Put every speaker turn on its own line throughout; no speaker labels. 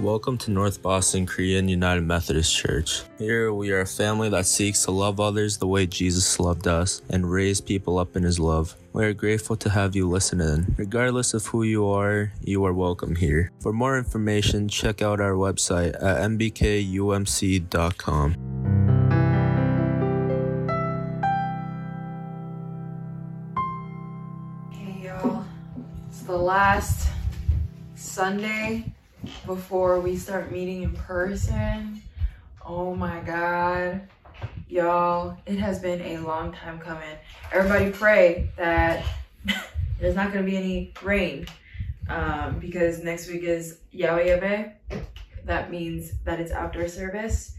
Welcome to North Boston Korean United Methodist Church. Here we are a family that seeks to love others the way Jesus loved us and raise people up in his love. We are grateful to have you listen in. Regardless of who you are, you are welcome here. For more information, check out our website at nbkumc.com.
Hey y'all, it's the last Sunday before we start meeting in person. Oh my god, y'all, it has been a long time coming. Everybody pray that there's not gonna be any rain um, because next week is Yaoyebe. That means that it's outdoor service.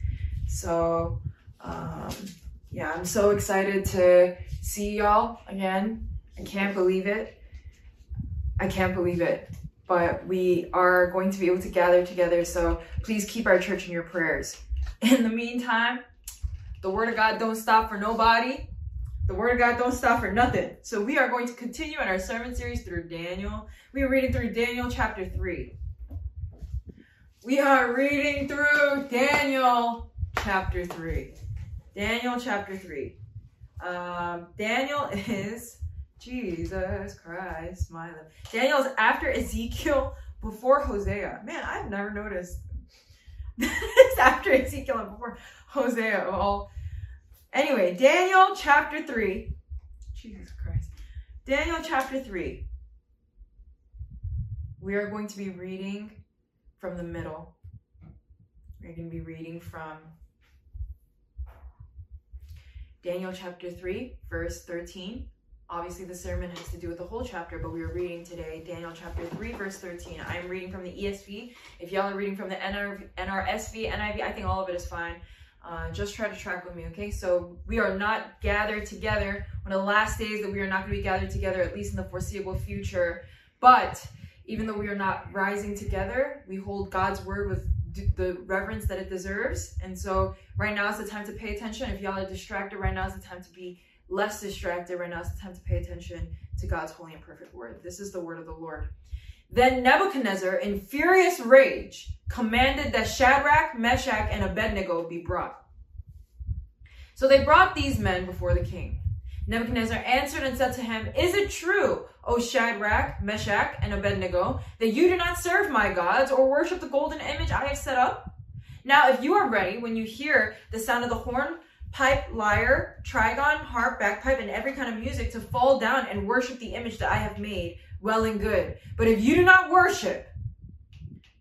So, um, yeah, I'm so excited to see y'all again. I can't believe it. I can't believe it. But we are going to be able to gather together. So please keep our church in your prayers. In the meantime, the word of God don't stop for nobody. The word of God don't stop for nothing. So we are going to continue in our sermon series through Daniel. We are reading through Daniel chapter 3. We are reading through Daniel chapter 3. Daniel chapter 3. Um, Daniel is Jesus Christ, my love. Daniel is after Ezekiel before Hosea. Man, I've never noticed. it's after Ezekiel and before Hosea. Well, anyway, Daniel chapter 3. Jesus Christ. Daniel chapter 3. We are going to be reading from the middle. We're going to be reading from Daniel chapter 3, verse 13. Obviously, the sermon has to do with the whole chapter, but we are reading today Daniel chapter 3, verse 13. I am reading from the ESV. If y'all are reading from the NR, NRSV, NIV, I think all of it is fine. Uh, just try to track with me, okay? So we are not gathered together. One of the last days that we are not going to be gathered together, at least in the foreseeable future. But even though we are not rising together, we hold God's word with the reverence that it deserves. And so right now is the time to pay attention. If y'all are distracted, right now is the time to be less distracted. Right now the time to pay attention to God's holy and perfect word. This is the word of the Lord. Then Nebuchadnezzar, in furious rage, commanded that Shadrach, Meshach, and Abednego be brought. So they brought these men before the king. Nebuchadnezzar answered and said to him, Is it true, O Shadrach, Meshach, and Abednego, that you do not serve my gods or worship the golden image I have set up? Now, if you are ready, when you hear the sound of the horn, pipe, lyre, trigon, harp, bagpipe, and every kind of music, to fall down and worship the image that I have made, well and good. But if you do not worship,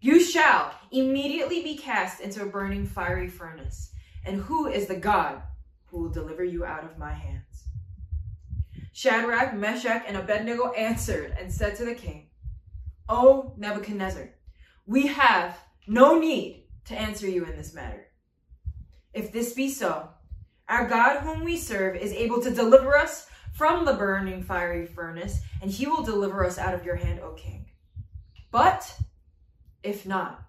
you shall immediately be cast into a burning fiery furnace. And who is the God who will deliver you out of my hands? Shadrach, Meshach, and Abednego answered and said to the king, O Nebuchadnezzar, we have no need to answer you in this matter. If this be so, our God whom we serve is able to deliver us from the burning fiery furnace, and he will deliver us out of your hand, O king. But if not,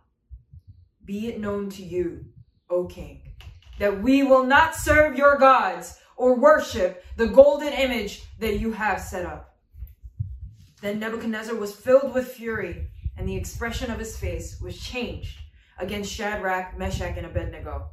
be it known to you, O king, that we will not serve your gods or worship the golden image that you have set up. Then Nebuchadnezzar was filled with fury, and the expression of his face was changed against Shadrach, Meshach, and Abednego.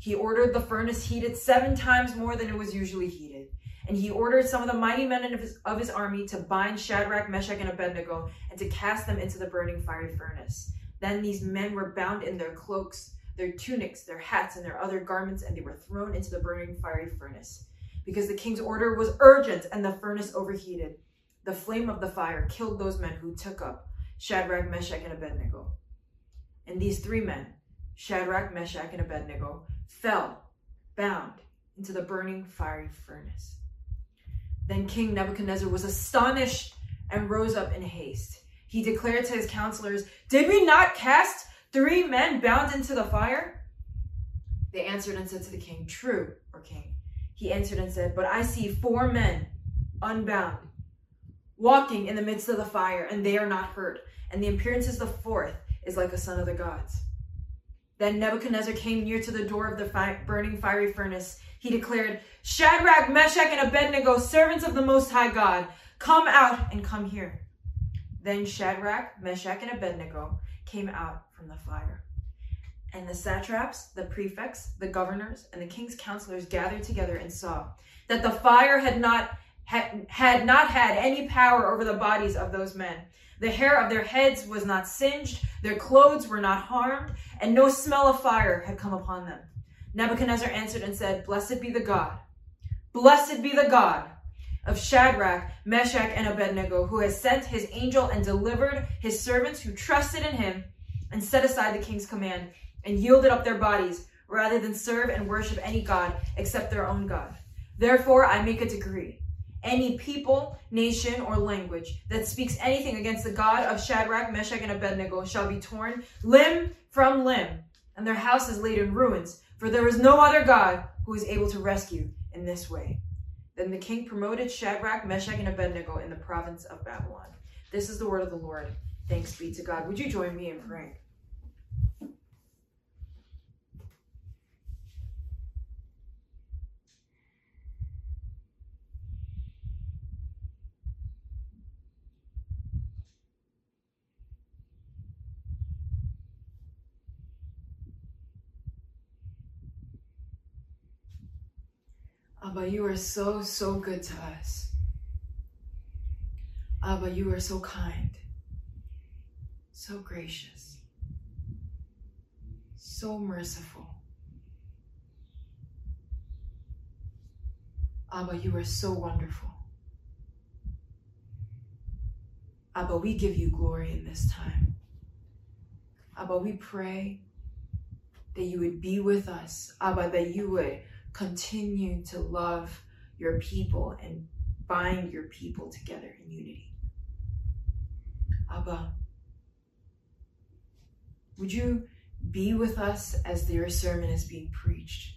He ordered the furnace heated seven times more than it was usually heated. And he ordered some of the mighty men of his, of his army to bind Shadrach, Meshach, and Abednego and to cast them into the burning fiery furnace. Then these men were bound in their cloaks their tunics, their hats, and their other garments, and they were thrown into the burning fiery furnace. Because the king's order was urgent and the furnace overheated. The flame of the fire killed those men who took up Shadrach, Meshach, and Abednego. And these three men, Shadrach, Meshach, and Abednego, fell, bound, into the burning fiery furnace. Then King Nebuchadnezzar was astonished and rose up in haste. He declared to his counselors, Did we not cast Three men bound into the fire? They answered and said to the king, True, or king. He answered and said, But I see four men unbound, walking in the midst of the fire, and they are not hurt. And the appearance of the fourth is like a son of the gods. Then Nebuchadnezzar came near to the door of the fi- burning fiery furnace. He declared, Shadrach, Meshach, and Abednego, servants of the Most High God, come out and come here. Then Shadrach, Meshach, and Abednego came out from the fire. And the satraps, the prefects, the governors, and the king's counselors gathered together and saw that the fire had not had, had not had any power over the bodies of those men. The hair of their heads was not singed, their clothes were not harmed, and no smell of fire had come upon them. Nebuchadnezzar answered and said, Blessed be the God, blessed be the God of Shadrach, Meshach, and Abednego, who has sent his angel and delivered his servants who trusted in him and set aside the king's command and yielded up their bodies rather than serve and worship any God except their own God. Therefore, I make a decree. Any people, nation, or language that speaks anything against the God of Shadrach, Meshach, and Abednego shall be torn limb from limb, and their house is laid in ruins, for there is no other God who is able to rescue in this way. Then the king promoted Shadrach, Meshach, and Abednego in the province of Babylon. This is the word of the Lord. Thanks be to God. Would you join me in praying? Abba, you are so, so good to us. Abba, you are so kind, so gracious, so merciful. Abba, you are so wonderful. Abba, we give you glory in this time. Abba, we pray that you would be with us. Abba, that you would continue to love your people and bind your people together in unity. Abba, would you be with us as your sermon is being preached?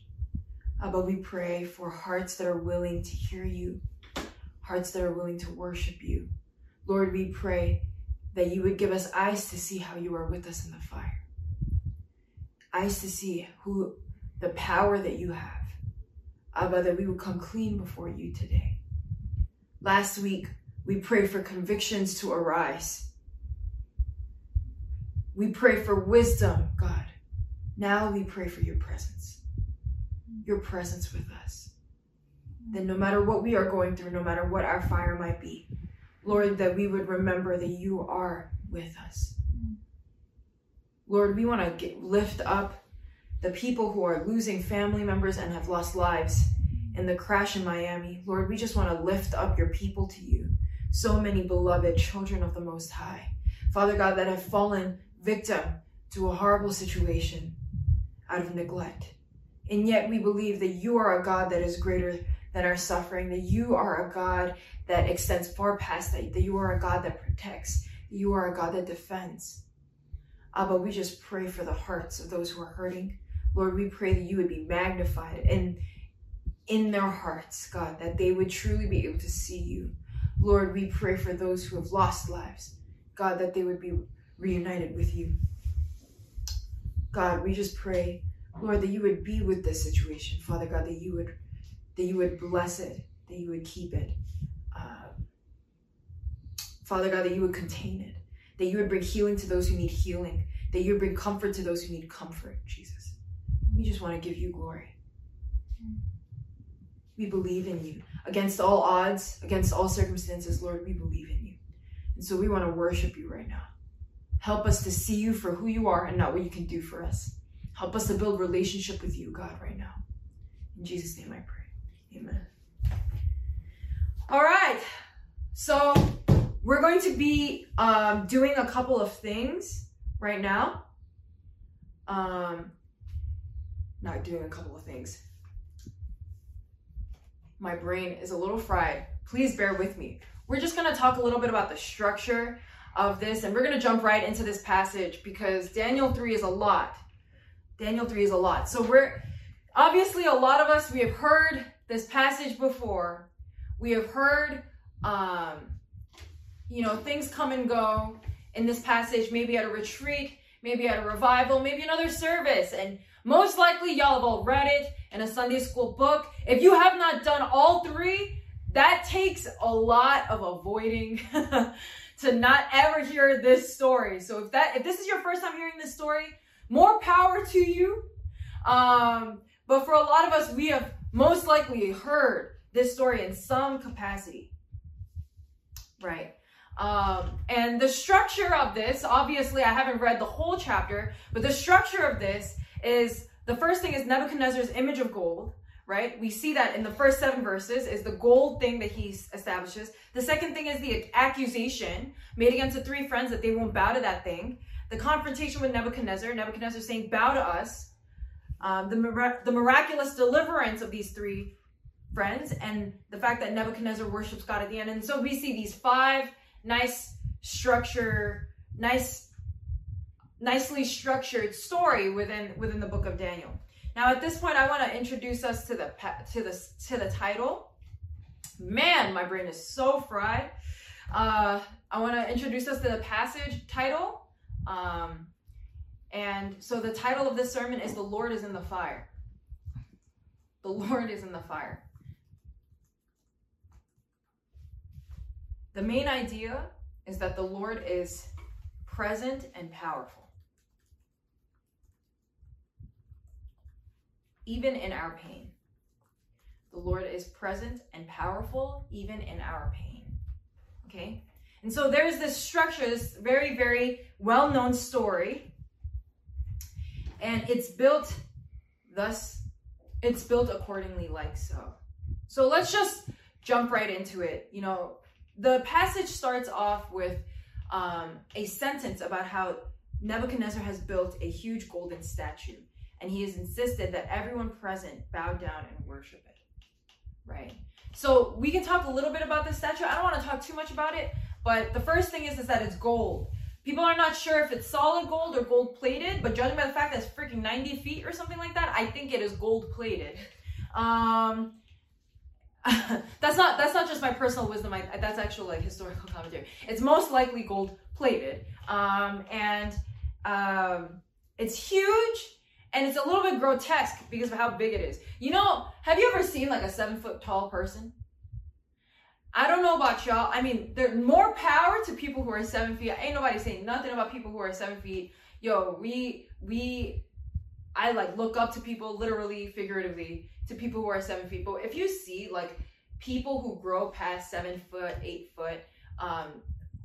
Abba, we pray for hearts that are willing to hear you, hearts that are willing to worship you. Lord, we pray that you would give us eyes to see how you are with us in the fire, eyes to see who the power that you have Abba, that we would come clean before you today. Last week, we prayed for convictions to arise. We pray for wisdom, God. Now we pray for your presence, your presence with us. That no matter what we are going through, no matter what our fire might be, Lord, that we would remember that you are with us. Lord, we want to lift up the people who are losing family members and have lost lives in the crash in Miami. Lord, we just want to lift up your people to you. So many beloved children of the Most High. Father God, that have fallen victim to a horrible situation out of neglect. And yet we believe that you are a God that is greater than our suffering, that you are a God that extends far past that, that you are a God that protects, that you are a God that defends. Abba, we just pray for the hearts of those who are hurting, Lord, we pray that you would be magnified and in their hearts, God, that they would truly be able to see you. Lord, we pray for those who have lost lives, God, that they would be reunited with you. God, we just pray, Lord, that you would be with this situation, Father God, that you would that you would bless it, that you would keep it. Um, Father God, that you would contain it, that you would bring healing to those who need healing, that you would bring comfort to those who need comfort, Jesus. We just want to give you glory. We believe in you. Against all odds, against all circumstances, Lord, we believe in you. And so we want to worship you right now. Help us to see you for who you are and not what you can do for us. Help us to build relationship with you, God, right now. In Jesus' name I pray. Amen. All right. So we're going to be um, doing a couple of things right now. Um, not doing a couple of things. My brain is a little fried. Please bear with me. We're just going to talk a little bit about the structure of this, and we're going to jump right into this passage because Daniel 3 is a lot. Daniel 3 is a lot. So we're obviously a lot of us, we have heard this passage before. We have heard, um, you know, things come and go in this passage, maybe at a retreat, maybe at a revival, maybe another service. And most likely, y'all have all read it in a Sunday school book. If you have not done all three, that takes a lot of avoiding to not ever hear this story. So if that if this is your first time hearing this story, more power to you. Um, but for a lot of us, we have most likely heard this story in some capacity. Right. Um, and the structure of this, obviously, I haven't read the whole chapter, but the structure of this is the first thing is Nebuchadnezzar's image of gold, right? We see that in the first seven verses is the gold thing that he establishes. The second thing is the accusation made against the three friends that they won't bow to that thing. The confrontation with Nebuchadnezzar, Nebuchadnezzar saying, bow to us. Um, the, the miraculous deliverance of these three friends and the fact that Nebuchadnezzar worships God at the end. And so we see these five nice structure, nice, nicely structured story within within the book of Daniel. Now, at this point, I want to introduce us to the to the to the title. Man, my brain is so fried. Uh, I want to introduce us to the passage title. Um, and so the title of this sermon is "The Lord is in the Fire." The Lord is in the fire. The main idea is that the Lord is present and powerful. Even in our pain. The Lord is present and powerful even in our pain. Okay? And so there's this structure, this very, very well known story. And it's built thus, it's built accordingly, like so. So let's just jump right into it. You know, the passage starts off with um, a sentence about how Nebuchadnezzar has built a huge golden statue, and he has insisted that everyone present bow down and worship it. Right? So we can talk a little bit about this statue. I don't want to talk too much about it, but the first thing is, is that it's gold. People are not sure if it's solid gold or gold plated, but judging by the fact that it's freaking 90 feet or something like that, I think it is gold plated. Um, that's not that's not just my personal wisdom. I, that's actual like historical commentary. It's most likely gold plated, um, and um, it's huge and it's a little bit grotesque because of how big it is. You know, have you ever seen like a seven foot tall person? I don't know about y'all. I mean, there's more power to people who are seven feet. Ain't nobody saying nothing about people who are seven feet. Yo, we we I like look up to people literally, figuratively to people who are seven feet. But if you see like people who grow past seven foot, eight foot, um,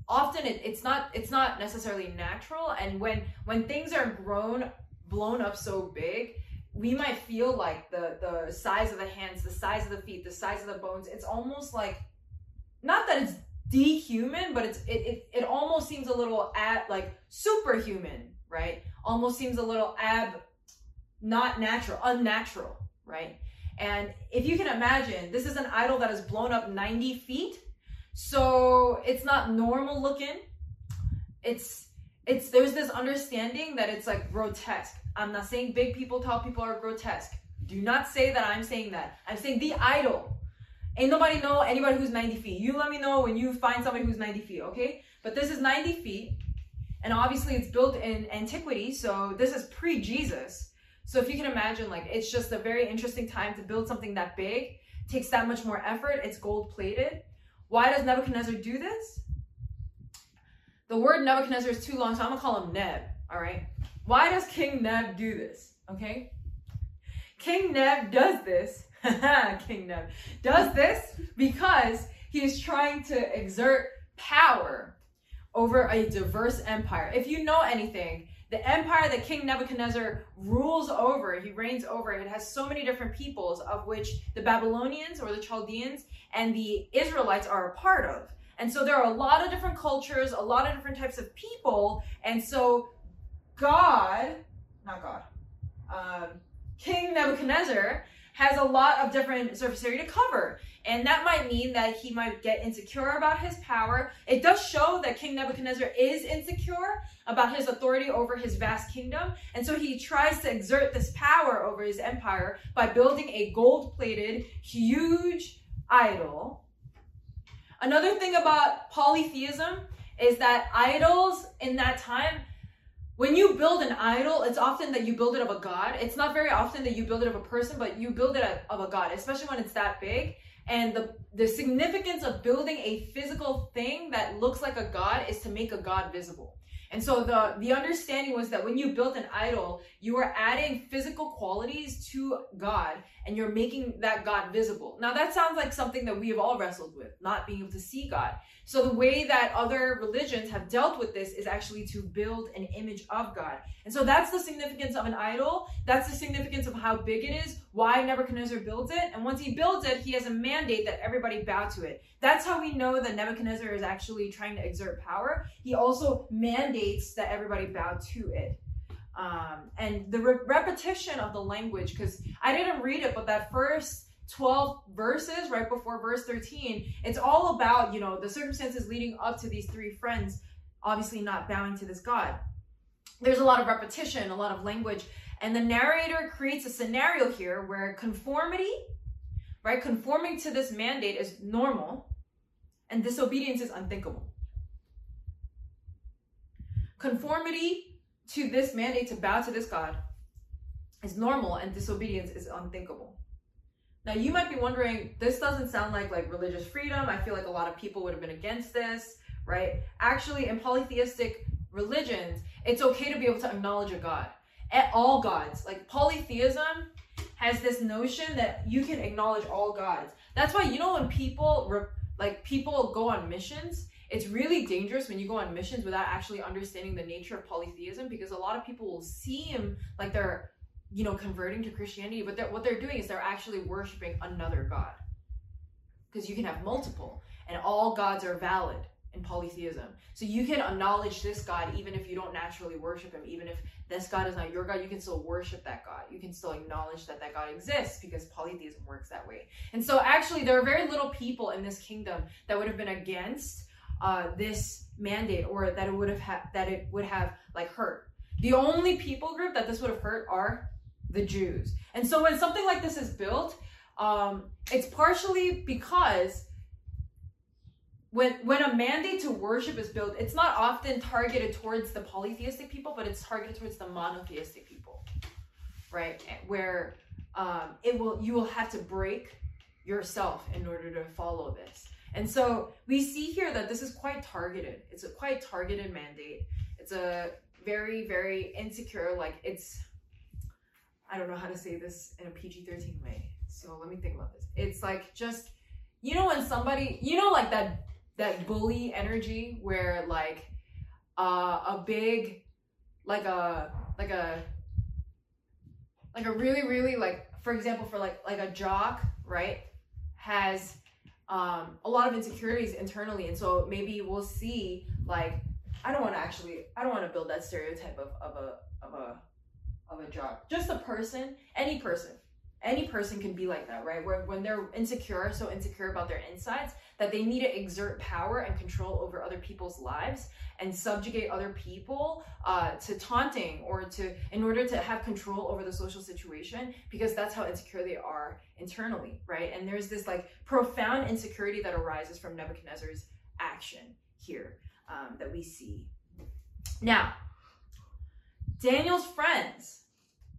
often it, it's not it's not necessarily natural. And when when things are grown, blown up so big, we might feel like the the size of the hands, the size of the feet, the size of the bones. It's almost like not that it's dehuman, but it's it it, it almost seems a little at like superhuman, right? Almost seems a little ab not natural, unnatural, right? And if you can imagine, this is an idol that is blown up 90 feet. So it's not normal looking. It's it's there's this understanding that it's like grotesque. I'm not saying big people, tall people are grotesque. Do not say that I'm saying that. I'm saying the idol. Ain't nobody know anybody who's 90 feet. You let me know when you find somebody who's 90 feet, okay? But this is 90 feet, and obviously it's built in antiquity, so this is pre-Jesus. So if you can imagine, like, it's just a very interesting time to build something that big, takes that much more effort, it's gold plated. Why does Nebuchadnezzar do this? The word Nebuchadnezzar is too long, so I'm gonna call him Neb, all right? Why does King Neb do this, okay? King Neb does this, King Neb, does this because he is trying to exert power over a diverse empire. If you know anything, the empire that King Nebuchadnezzar rules over, he reigns over, it has so many different peoples, of which the Babylonians or the Chaldeans and the Israelites are a part of. And so there are a lot of different cultures, a lot of different types of people. And so God, not God, um, King Nebuchadnezzar has a lot of different surface area to cover. And that might mean that he might get insecure about his power. It does show that King Nebuchadnezzar is insecure about his authority over his vast kingdom. And so he tries to exert this power over his empire by building a gold plated, huge idol. Another thing about polytheism is that idols in that time when you build an idol, it's often that you build it of a god. It's not very often that you build it of a person, but you build it of a god, especially when it's that big. And the, the significance of building a physical thing that looks like a god is to make a god visible. And so the, the understanding was that when you built an idol, you were adding physical qualities to God and you're making that God visible. Now that sounds like something that we have all wrestled with, not being able to see God. So the way that other religions have dealt with this is actually to build an image of God. And so that's the significance of an idol. That's the significance of how big it is, why Nebuchadnezzar builds it. And once he builds it, he has a mandate that everybody bow to it. That's how we know that Nebuchadnezzar is actually trying to exert power. He also mandates that everybody bow to it. Um, and the re- repetition of the language, because I didn't read it, but that first 12 verses right before verse 13, it's all about, you know, the circumstances leading up to these three friends obviously not bowing to this God. There's a lot of repetition, a lot of language, and the narrator creates a scenario here where conformity, right, conforming to this mandate is normal, and disobedience is unthinkable. Conformity to this mandate to bow to this God is normal, and disobedience is unthinkable. Now you might be wondering, this doesn't sound like like religious freedom. I feel like a lot of people would have been against this, right? Actually, in polytheistic religions, it's okay to be able to acknowledge a God. At all gods. Like polytheism has this notion that you can acknowledge all gods. That's why you know when people like people go on missions, it's really dangerous when you go on missions without actually understanding the nature of polytheism because a lot of people will seem like they're you know, converting to Christianity, but they're, what they're doing is they're actually worshiping another God. Because you can have multiple, and all gods are valid in polytheism. So you can acknowledge this God even if you don't naturally worship him, even if this God is not your God, you can still worship that God. You can still acknowledge that that God exists because polytheism works that way. And so actually, there are very little people in this kingdom that would have been against uh, this mandate or that it would have ha- that it would have like hurt. The only people group that this would have hurt are the Jews. And so when something like this is built, um, it's partially because when when a mandate to worship is built, it's not often targeted towards the polytheistic people, but it's targeted towards the monotheistic people, right? Where um, it will you will have to break yourself in order to follow this. And so we see here that this is quite targeted. It's a quite targeted mandate. It's a very very insecure like it's I don't know how to say this in a PG 13 way. So let me think about this. It's like just, you know, when somebody, you know, like that, that bully energy where like uh, a big, like a, like a, like a really, really like, for example, for like, like a jock, right, has um, a lot of insecurities internally. And so maybe we'll see like, I don't want to actually, I don't want to build that stereotype of, of a, of a, of a job. Just a person, any person, any person can be like that, right? Where when they're insecure, so insecure about their insides, that they need to exert power and control over other people's lives and subjugate other people uh, to taunting or to in order to have control over the social situation because that's how insecure they are internally, right? And there's this like profound insecurity that arises from Nebuchadnezzar's action here um, that we see. Now, Daniel's friends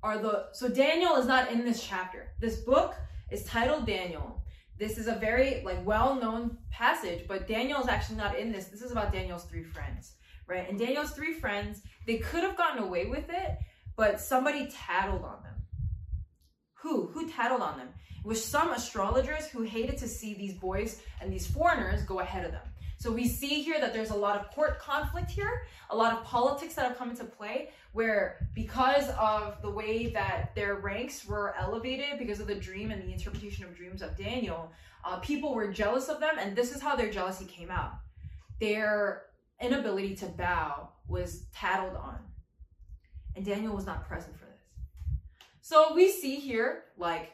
are the so Daniel is not in this chapter. This book is titled Daniel. This is a very like well-known passage, but Daniel is actually not in this. This is about Daniel's three friends, right? And Daniel's three friends, they could have gotten away with it, but somebody tattled on them. Who? Who tattled on them? It was some astrologers who hated to see these boys and these foreigners go ahead of them. So we see here that there's a lot of court conflict here, a lot of politics that have come into play, where because of the way that their ranks were elevated because of the dream and the interpretation of dreams of Daniel, uh, people were jealous of them, and this is how their jealousy came out. Their inability to bow was tattled on, and Daniel was not present for this. So we see here, like,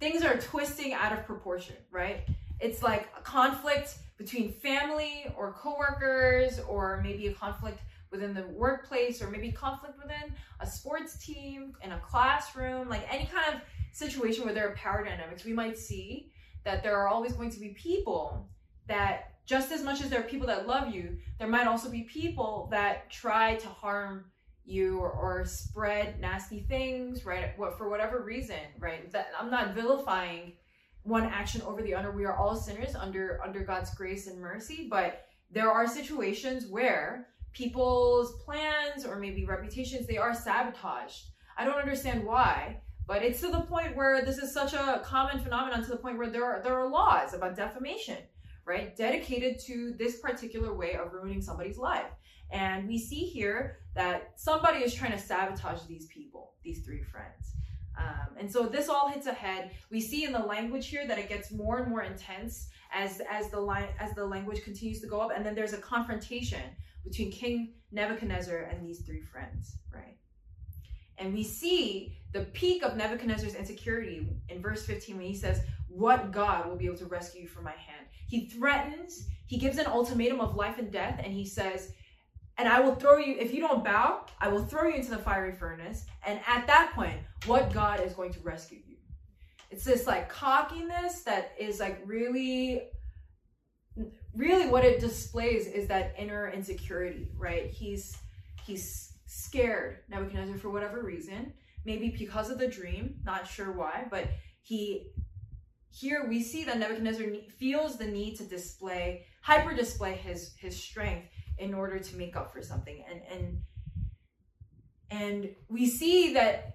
things are twisting out of proportion, right? It's like a conflict between family or coworkers, or maybe a conflict within the workplace, or maybe conflict within a sports team, in a classroom, like any kind of situation where there are power dynamics, we might see that there are always going to be people that just as much as there are people that love you, there might also be people that try to harm you or, or spread nasty things, right? What for whatever reason, right? That I'm not vilifying one action over the other. We are all sinners under under God's grace and mercy, but there are situations where people's plans or maybe reputations they are sabotaged. I don't understand why, but it's to the point where this is such a common phenomenon to the point where there are there are laws about defamation, right? Dedicated to this particular way of ruining somebody's life. And we see here that somebody is trying to sabotage these people, these three friends. Um, and so this all hits ahead. We see in the language here that it gets more and more intense as as the line as the language continues to go up, and then there's a confrontation between King Nebuchadnezzar and these three friends, right? And we see the peak of Nebuchadnezzar's insecurity in verse 15 when he says, What God will be able to rescue you from my hand? He threatens, he gives an ultimatum of life and death, and he says, and I will throw you, if you don't bow, I will throw you into the fiery furnace. And at that point, what God is going to rescue you? It's this like cockiness that is like really, really what it displays is that inner insecurity, right? He's, he's scared, Nebuchadnezzar, for whatever reason. Maybe because of the dream, not sure why, but he, here we see that Nebuchadnezzar feels the need to display, hyper display his, his strength in order to make up for something. And and and we see that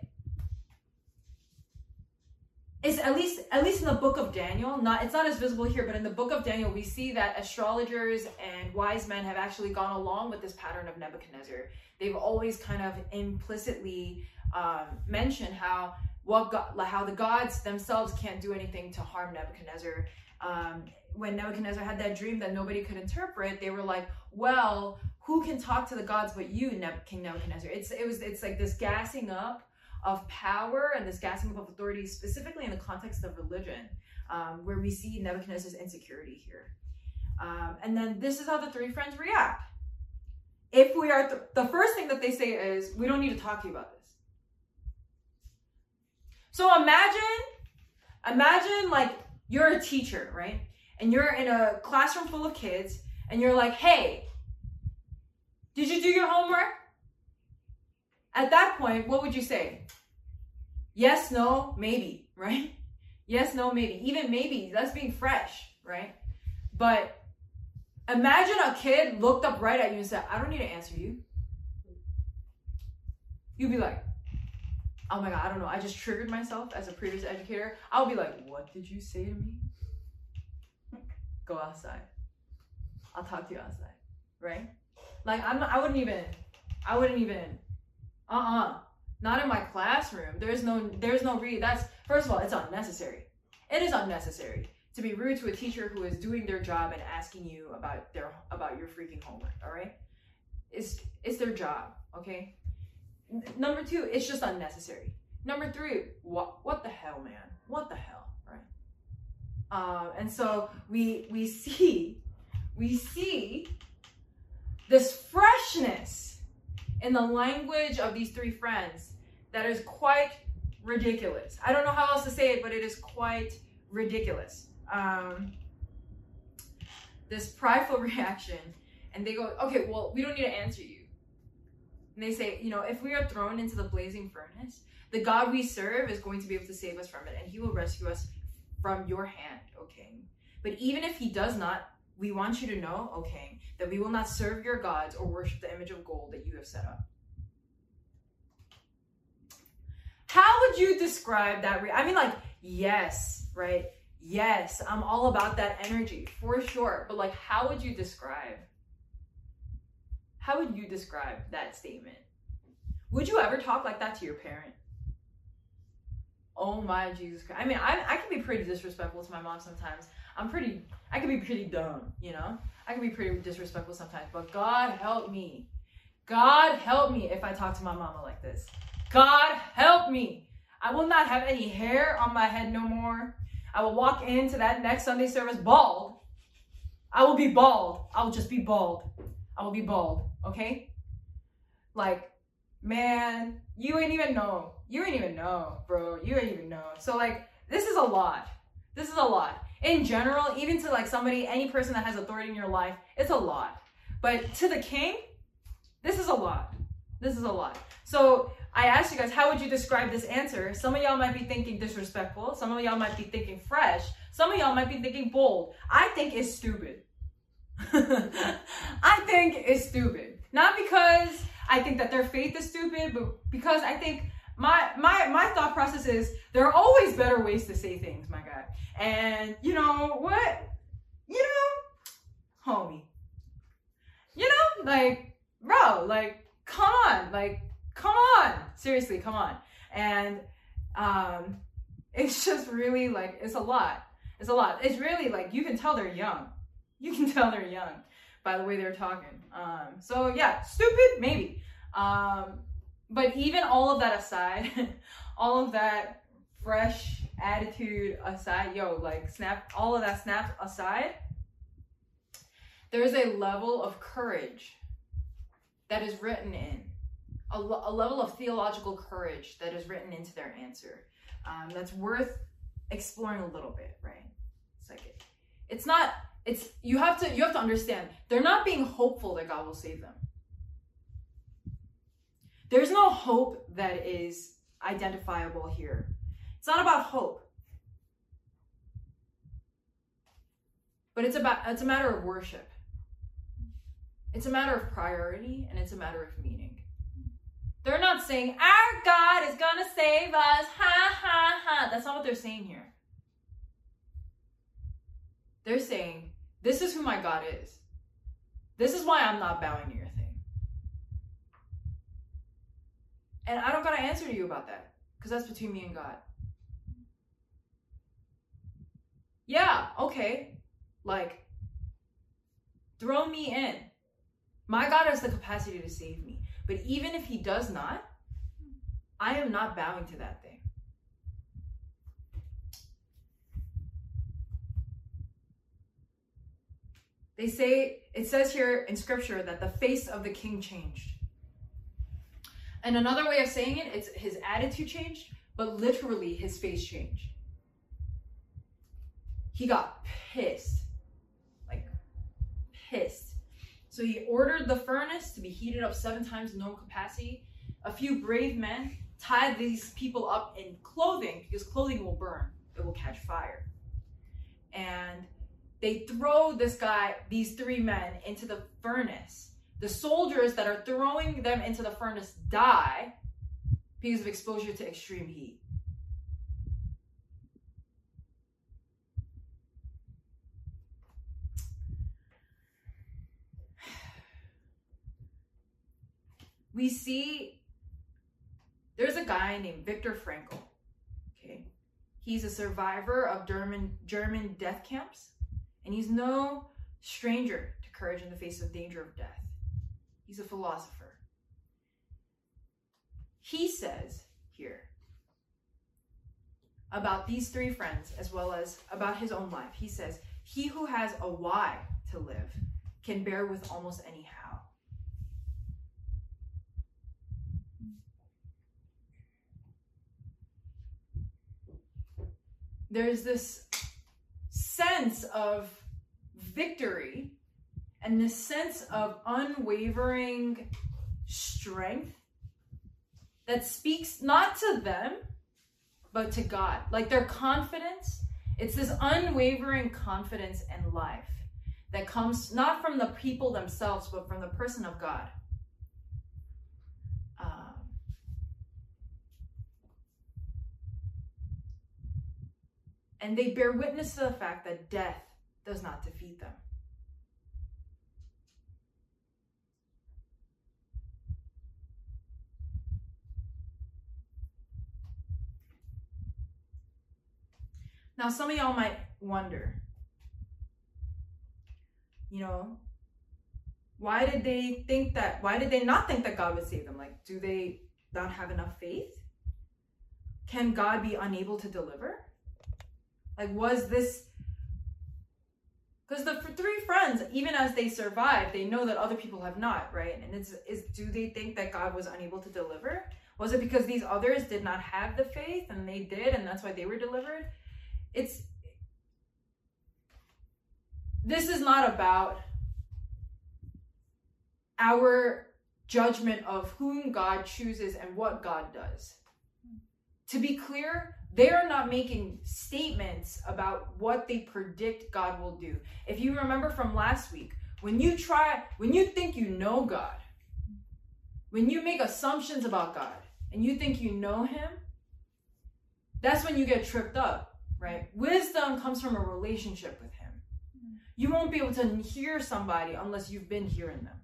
it's at least at least in the book of Daniel not it's not as visible here but in the book of Daniel we see that astrologers and wise men have actually gone along with this pattern of Nebuchadnezzar. They've always kind of implicitly um, mentioned how what God, how the gods themselves can't do anything to harm Nebuchadnezzar. Um, when Nebuchadnezzar had that dream that nobody could interpret, they were like, "Well, who can talk to the gods but you, King Nebuchadnezzar?" It's it was it's like this gassing up of power and this gassing up of authority, specifically in the context of religion, um, where we see Nebuchadnezzar's insecurity here. Um, and then this is how the three friends react. If we are th- the first thing that they say is, "We don't need to talk to you about this." So imagine, imagine like you're a teacher, right? And you're in a classroom full of kids and you're like, hey, did you do your homework? At that point, what would you say? Yes, no, maybe, right? Yes, no, maybe. Even maybe, that's being fresh, right? But imagine a kid looked up right at you and said, I don't need to answer you. You'd be like, oh my God, I don't know. I just triggered myself as a previous educator. I'll be like, what did you say to me? Go outside. I'll talk to you outside, right? Like I'm I wouldn't even, I wouldn't even, uh-uh, not in my classroom. There's no, there's no read. That's first of all, it's unnecessary. It is unnecessary to be rude to a teacher who is doing their job and asking you about their about your freaking homework. All right, it's it's their job. Okay. N- number two, it's just unnecessary. Number three, what what the hell, man? What the hell? Um, and so we we see we see this freshness in the language of these three friends that is quite ridiculous. I don't know how else to say it, but it is quite ridiculous. Um, this prideful reaction, and they go, okay, well, we don't need to answer you. And they say, you know, if we are thrown into the blazing furnace, the God we serve is going to be able to save us from it, and he will rescue us from your hand, O king. But even if he does not, we want you to know, O king, that we will not serve your gods or worship the image of gold that you have set up. How would you describe that? Re- I mean, like, yes, right? Yes, I'm all about that energy for sure. But, like, how would you describe? How would you describe that statement? Would you ever talk like that to your parent? Oh my Jesus Christ. I mean, I, I can be pretty disrespectful to my mom sometimes. I'm pretty, I can be pretty dumb, you know? I can be pretty disrespectful sometimes, but God help me. God help me if I talk to my mama like this. God help me. I will not have any hair on my head no more. I will walk into that next Sunday service bald. I will be bald. I will just be bald. I will be bald, okay? Like, man, you ain't even know you ain't even know, bro. You ain't even know. So like, this is a lot. This is a lot. In general, even to like somebody, any person that has authority in your life, it's a lot. But to the king, this is a lot. This is a lot. So I asked you guys, how would you describe this answer? Some of y'all might be thinking disrespectful. Some of y'all might be thinking fresh. Some of y'all might be thinking bold. I think it's stupid. I think it's stupid. Not because I think that their faith is stupid, but because I think my my my thought process is there are always better ways to say things, my guy. And you know what? You know, homie. You know, like, bro, like, come on, like, come on. Seriously, come on. And um it's just really like it's a lot. It's a lot. It's really like you can tell they're young. You can tell they're young by the way they're talking. Um, so yeah, stupid, maybe. Um, but even all of that aside, all of that fresh attitude aside, yo, like snap, all of that snapped aside, there's a level of courage that is written in, a, a level of theological courage that is written into their answer. Um, that's worth exploring a little bit, right? It's like, it, it's not it's you have to you have to understand they're not being hopeful that God will save them. There's no hope that is identifiable here. It's not about hope. But it's about it's a matter of worship. It's a matter of priority and it's a matter of meaning. They're not saying our God is going to save us. Ha ha ha. That's not what they're saying here. They're saying, This is who my God is. This is why I'm not bowing to your thing. And I don't got to answer to you about that because that's between me and God. Yeah, okay. Like, throw me in. My God has the capacity to save me. But even if He does not, I am not bowing to that thing. They say, it says here in scripture that the face of the king changed. And another way of saying it, it's his attitude changed, but literally his face changed. He got pissed. Like, pissed. So he ordered the furnace to be heated up seven times normal capacity. A few brave men tied these people up in clothing because clothing will burn, it will catch fire. And they throw this guy, these three men, into the furnace. The soldiers that are throwing them into the furnace die because of exposure to extreme heat. We see there's a guy named Viktor Frankl. Okay. He's a survivor of German German death camps and he's no stranger to courage in the face of danger of death. He's a philosopher. He says here about these three friends, as well as about his own life, he says, He who has a why to live can bear with almost any how. There's this sense of victory and this sense of unwavering strength that speaks not to them, but to God. Like their confidence, it's this unwavering confidence in life that comes not from the people themselves, but from the person of God. Um, and they bear witness to the fact that death does not defeat them. Now, some of y'all might wonder, you know, why did they think that, why did they not think that God would save them? Like, do they not have enough faith? Can God be unable to deliver? Like, was this because the three friends, even as they survive, they know that other people have not, right? And it's is do they think that God was unable to deliver? Was it because these others did not have the faith and they did, and that's why they were delivered? It's this is not about our judgment of whom God chooses and what God does. To be clear, they are not making statements about what they predict God will do. If you remember from last week, when you try, when you think you know God, when you make assumptions about God and you think you know Him, that's when you get tripped up, right? Wisdom comes from a relationship with Him. You won't be able to hear somebody unless you've been hearing them,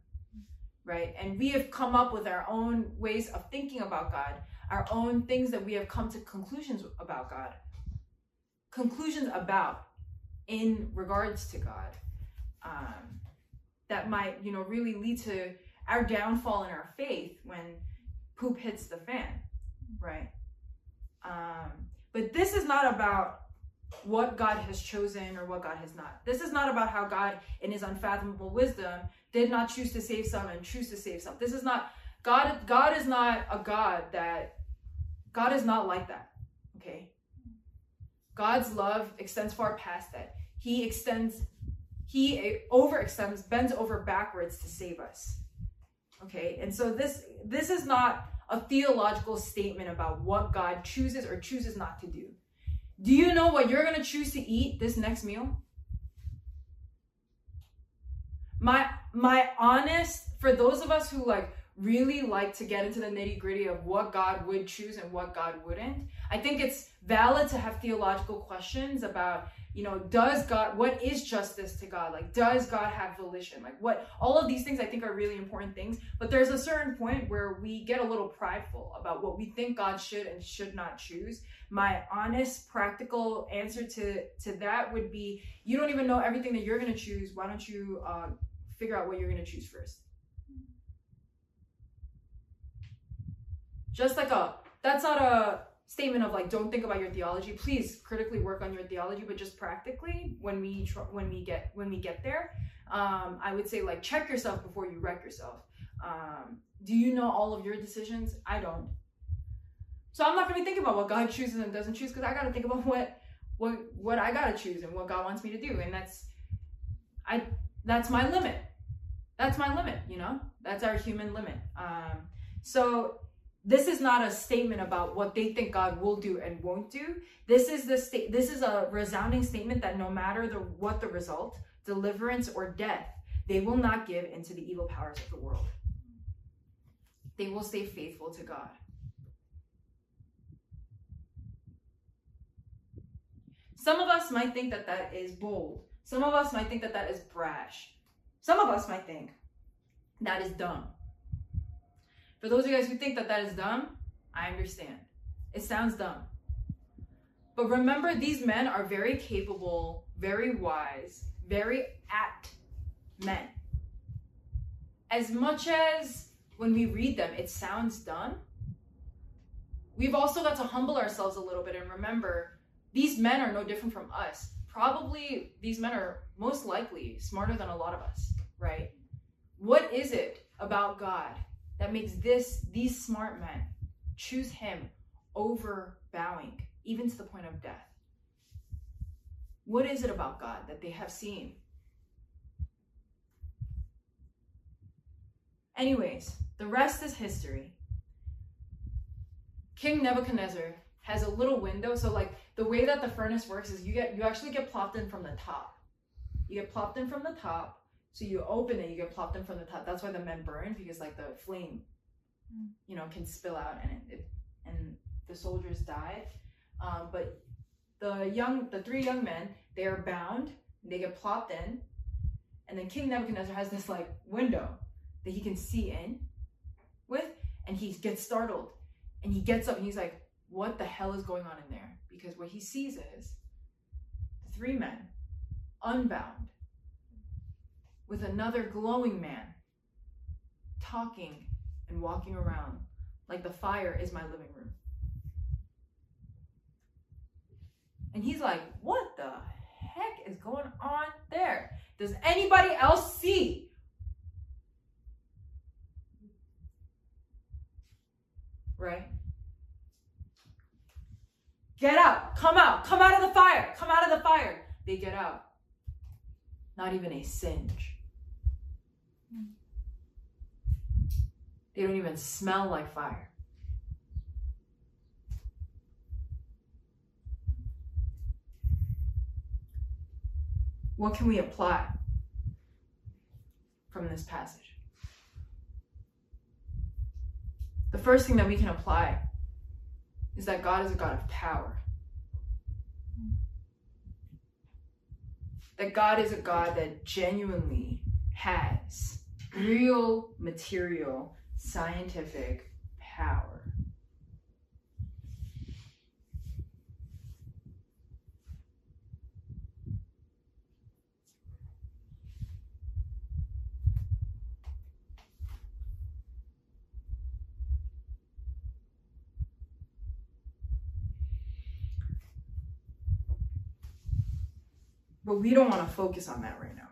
right? And we have come up with our own ways of thinking about God, our own things that we have come to conclusions about God, conclusions about in regards to God. Um, that might, you know, really lead to our downfall in our faith when poop hits the fan, right? Um, but this is not about what God has chosen or what God has not. This is not about how God, in his unfathomable wisdom, did not choose to save some and choose to save some. This is not God, God is not a God that God is not like that. Okay. God's love extends far past that. He extends, he overextends, bends over backwards to save us. Okay, and so this this is not a theological statement about what God chooses or chooses not to do. Do you know what you're going to choose to eat this next meal? My my honest for those of us who like really like to get into the nitty gritty of what God would choose and what God wouldn't. I think it's valid to have theological questions about you know does god what is justice to god? Like does god have volition? Like what all of these things i think are really important things but there's a certain point where we get a little prideful about what we think god should and should not choose. My honest practical answer to to that would be you don't even know everything that you're going to choose. Why don't you uh, figure out what you're going to choose first? Just like a that's not a statement of like don't think about your theology. Please critically work on your theology but just practically when we tr- when we get when we get there um, i would say like check yourself before you wreck yourself. Um, do you know all of your decisions? I don't. So i'm not going to be thinking about what god chooses and doesn't choose because i got to think about what what what i got to choose and what god wants me to do and that's i that's my limit. That's my limit you know? That's our human limit. Um, so this is not a statement about what they think God will do and won't do. This is the state this is a resounding statement that no matter the what the result, deliverance or death, they will not give into the evil powers of the world. They will stay faithful to God. Some of us might think that that is bold. Some of us might think that that is brash. Some of us might think that is dumb. For those of you guys who think that that is dumb, I understand. It sounds dumb. But remember, these men are very capable, very wise, very apt men. As much as when we read them, it sounds dumb, we've also got to humble ourselves a little bit and remember these men are no different from us. Probably these men are most likely smarter than a lot of us, right? What is it about God that makes this these smart men choose him over bowing even to the point of death. What is it about god that they have seen? Anyways the rest is history. King nebuchadnezzar has a little window. So like the way that the furnace works is you get you actually get plopped in from the top. You get plopped in from the top so you open it, you get plopped in from the top. That's why the men burn because like the flame, mm. you know, can spill out and it, it and the soldiers died. Um, but the young, the three young men, they are bound. They get plopped in, and then King Nebuchadnezzar has this like window that he can see in with, and he gets startled, and he gets up and he's like, "What the hell is going on in there?" Because what he sees is the three men unbound with another glowing man, talking and walking around like the fire is my living room. And he's like, What the heck is going on there? Does anybody else see? Right? Get out. Come out. Come out of the fire. Come out of the fire. They get out. Not even a singe. They don't even smell like fire. What can we apply from this passage? The first thing that we can apply is that God is a God of power. That God is a God that genuinely has real material scientific power. But we don't want to focus on that right now.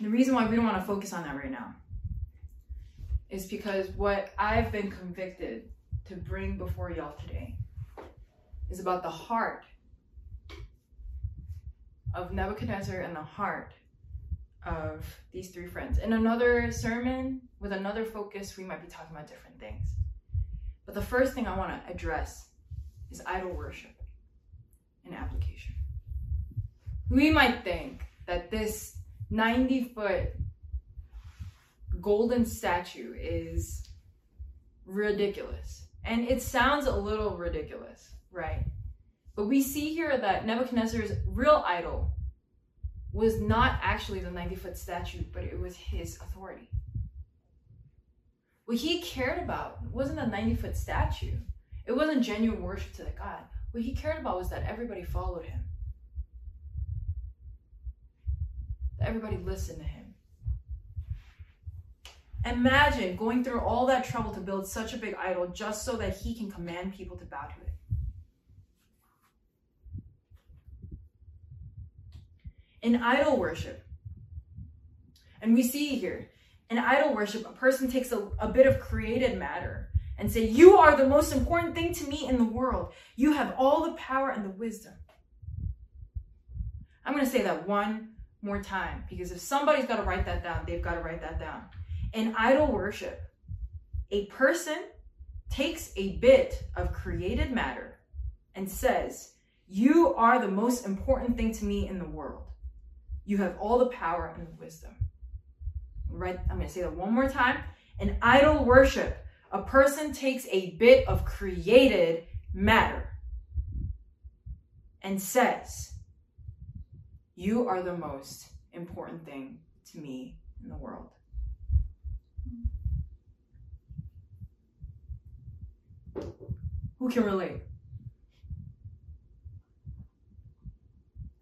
The reason why we don't want to focus on that right now is because what I've been convicted to bring before y'all today is about the heart of Nebuchadnezzar and the heart of these three friends. In another sermon with another focus, we might be talking about different things. But the first thing I want to address is idol worship and application. We might think that this 90 foot golden statue is ridiculous. And it sounds a little ridiculous, right? But we see here that Nebuchadnezzar's real idol was not actually the 90 foot statue, but it was his authority. What he cared about wasn't a 90 foot statue, it wasn't genuine worship to the God. What he cared about was that everybody followed him, that everybody listened to him. Imagine going through all that trouble to build such a big idol just so that he can command people to bow to it. In idol worship, and we see here, in idol worship, a person takes a, a bit of created matter and say, You are the most important thing to me in the world. You have all the power and the wisdom. I'm going to say that one more time because if somebody's got to write that down, they've got to write that down. In idol worship, a person takes a bit of created matter and says, You are the most important thing to me in the world. You have all the power and the wisdom. Right? I'm going to say that one more time. In idol worship, a person takes a bit of created matter and says, You are the most important thing to me in the world. Who can relate?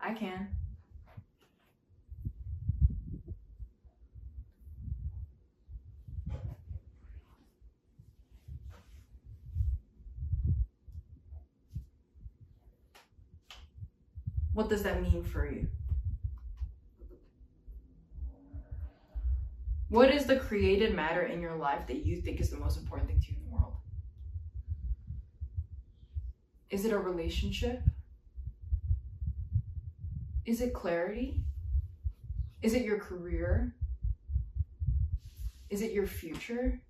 I can. What does that mean for you? What is the created matter in your life that you think is the most important thing to you in the world? Is it a relationship? Is it clarity? Is it your career? Is it your future?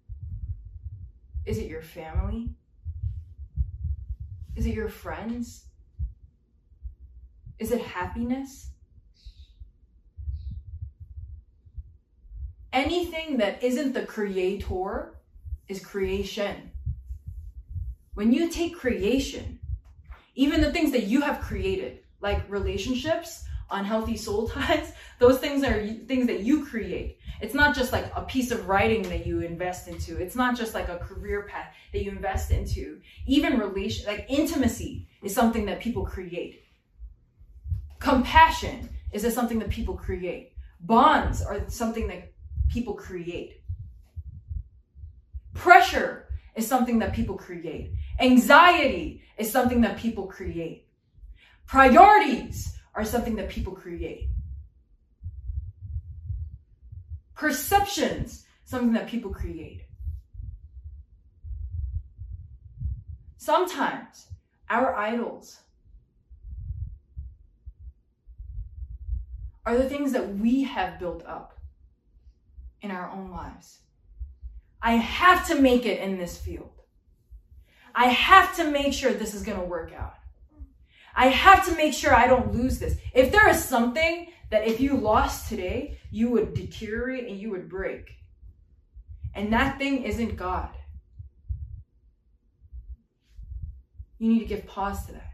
Is it your family? Is it your friends? Is it happiness? Anything that isn't the creator is creation. When you take creation, even the things that you have created, like relationships, unhealthy soul ties, those things are things that you create. It's not just like a piece of writing that you invest into. It's not just like a career path that you invest into. Even relation, like intimacy is something that people create. Compassion is something that people create. Bonds are something that people create. Pressure is something that people create. Anxiety is something that people create. Priorities are something that people create. Perceptions, something that people create. Sometimes our idols are the things that we have built up. In our own lives. I have to make it in this field. I have to make sure this is going to work out. I have to make sure I don't lose this. If there is something that if you lost today, you would deteriorate and you would break, and that thing isn't God, you need to give pause to that.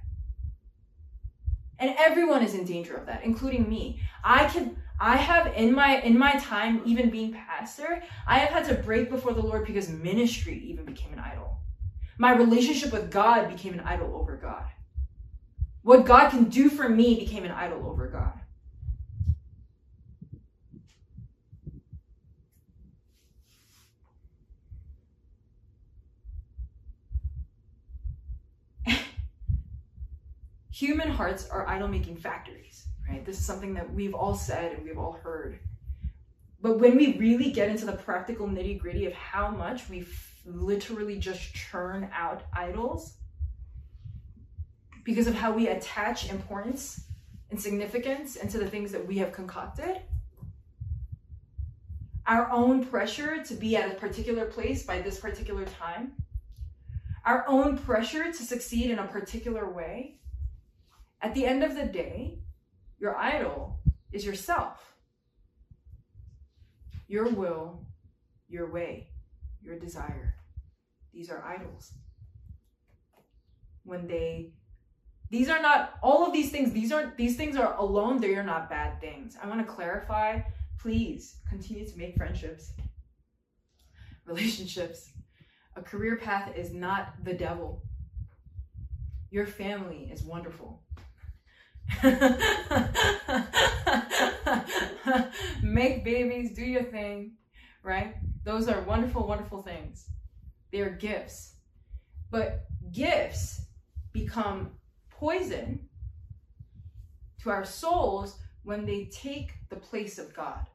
And everyone is in danger of that, including me. I can I have in my in my time even being pastor, I have had to break before the Lord because ministry even became an idol. My relationship with God became an idol over God. What God can do for me became an idol over God. Human hearts are idol making factories, right? This is something that we've all said and we've all heard. But when we really get into the practical nitty gritty of how much we literally just churn out idols because of how we attach importance and significance into the things that we have concocted. Our own pressure to be at a particular place by this particular time. Our own pressure to succeed in a particular way. At the end of the day, your idol is yourself, your will, your way your desire. These are idols. When they these are not all of these things, these aren't these things are alone, they are not bad things. I want to clarify, please continue to make friendships, relationships. A career path is not the devil. Your family is wonderful. Make babies, do your thing, right? Those are wonderful, wonderful things. They are gifts. But gifts become poison to our souls when they take the place of God.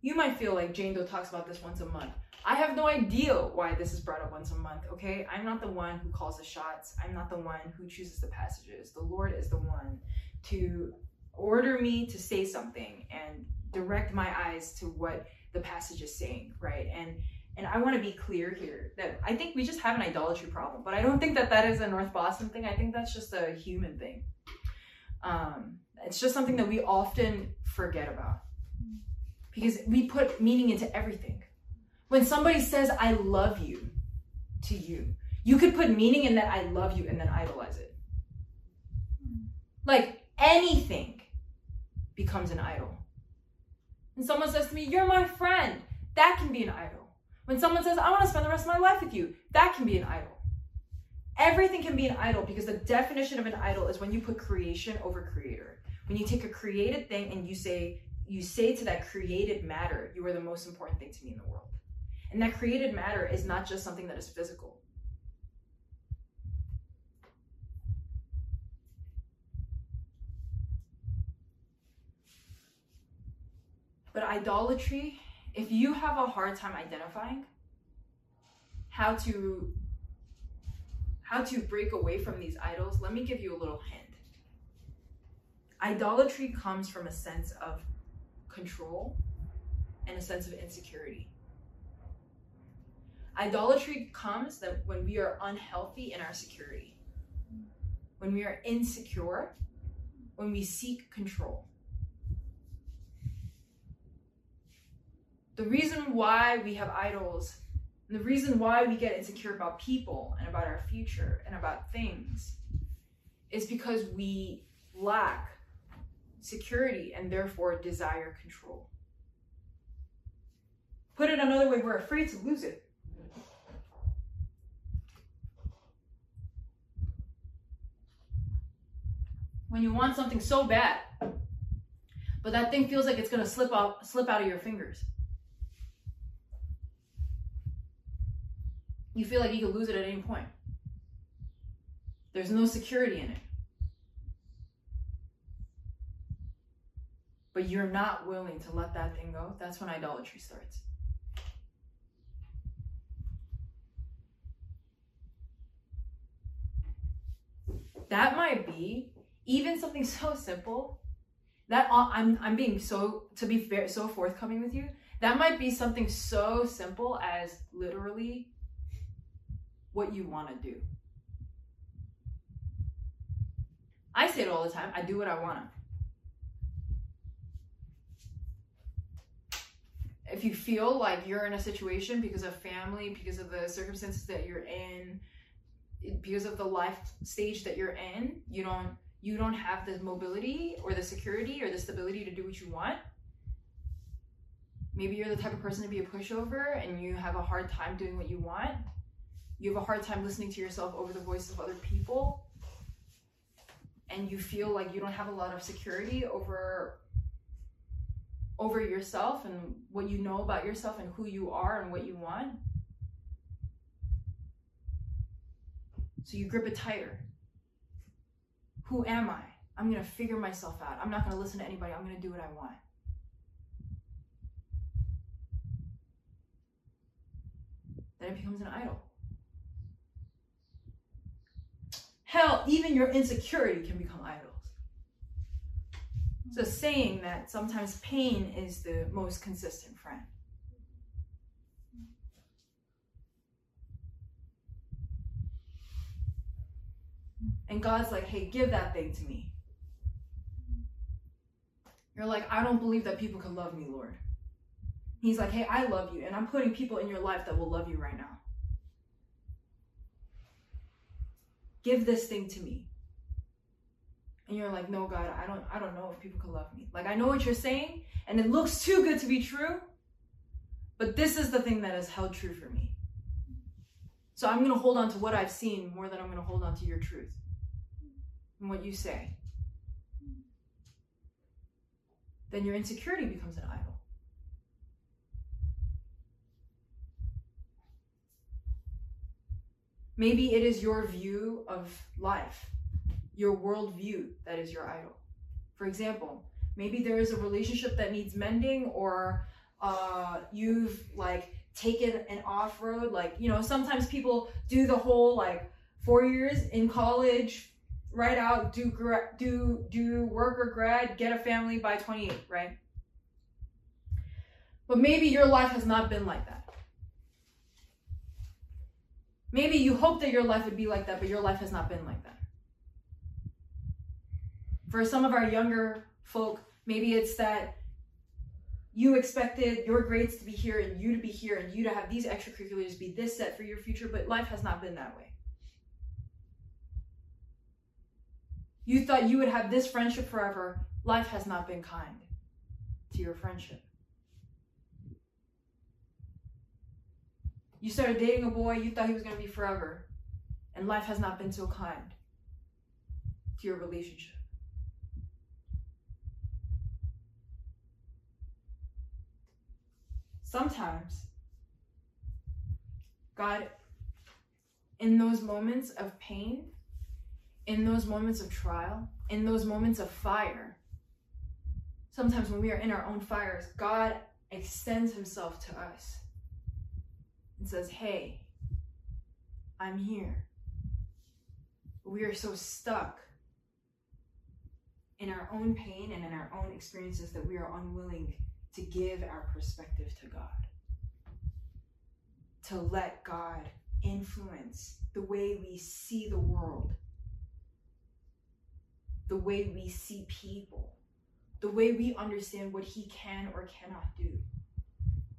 You might feel like Jane Doe talks about this once a month. I have no idea why this is brought up once a month, okay? I'm not the one who calls the shots. I'm not the one who chooses the passages. The Lord is the one to order me to say something and direct my eyes to what the passage is saying, right? And and I want to be clear here that I think we just have an idolatry problem, but I don't think that that is a North Boston thing. I think that's just a human thing. Um, it's just something that we often forget about because we put meaning into everything when somebody says, I love you to you, you could put meaning in that I love you and then idolize it. Like anything becomes an idol. When someone says to me, You're my friend, that can be an idol. When someone says, I want to spend the rest of my life with you, that can be an idol. Everything can be an idol because the definition of an idol is when you put creation over creator. When you take a created thing and you say, you say to that created matter, you are the most important thing to me in the world. And that created matter is not just something that is physical. But idolatry, if you have a hard time identifying how to how to break away from these idols, let me give you a little hint. Idolatry comes from a sense of control and a sense of insecurity. Idolatry comes that when we are unhealthy in our security, when we are insecure, when we seek control. The reason why we have idols, and the reason why we get insecure about people and about our future and about things, is because we lack security and therefore desire control. Put it another way, we're afraid to lose it. When you want something so bad, but that thing feels like it's gonna slip out, slip out of your fingers. You feel like you could lose it at any point. There's no security in it. But you're not willing to let that thing go. That's when idolatry starts. that might be even something so simple that I'm I'm being so to be fair so forthcoming with you. That might be something so simple as literally what you want to do. I say it all the time. I do what I want to. If you feel like you're in a situation because of family, because of the circumstances that you're in, because of the life stage that you're in, you don't you don't have the mobility or the security or the stability to do what you want. Maybe you're the type of person to be a pushover and you have a hard time doing what you want. You have a hard time listening to yourself over the voices of other people. And you feel like you don't have a lot of security over over yourself and what you know about yourself and who you are and what you want. So you grip it tighter. Who am I? I'm going to figure myself out. I'm not going to listen to anybody. I'm going to do what I want. Then it becomes an idol. Hell, even your insecurity can become idols. So saying that sometimes pain is the most consistent friend. And God's like, hey, give that thing to me. You're like, I don't believe that people can love me, Lord. He's like, hey, I love you, and I'm putting people in your life that will love you right now. Give this thing to me. And you're like, no, God, I don't I don't know if people can love me. Like I know what you're saying, and it looks too good to be true. But this is the thing that has held true for me. So I'm gonna hold on to what I've seen more than I'm gonna hold on to your truth and what you say, then your insecurity becomes an idol. Maybe it is your view of life, your worldview that is your idol. For example, maybe there is a relationship that needs mending, or uh, you've like taken an off road. Like, you know, sometimes people do the whole like four years in college, right out, do do do work or grad, get a family by 28, right? But maybe your life has not been like that. Maybe you hope that your life would be like that, but your life has not been like that. For some of our younger folk, maybe it's that you expected your grades to be here and you to be here and you to have these extracurriculars be this set for your future, but life has not been that way. You thought you would have this friendship forever. Life has not been kind to your friendship. You started dating a boy, you thought he was going to be forever. And life has not been so kind to your relationship. Sometimes, God, in those moments of pain, in those moments of trial, in those moments of fire, sometimes when we are in our own fires, God extends himself to us and says, Hey, I'm here. We are so stuck in our own pain and in our own experiences that we are unwilling to give our perspective to God. To let God influence the way we see the world the way we see people, the way we understand what he can or cannot do.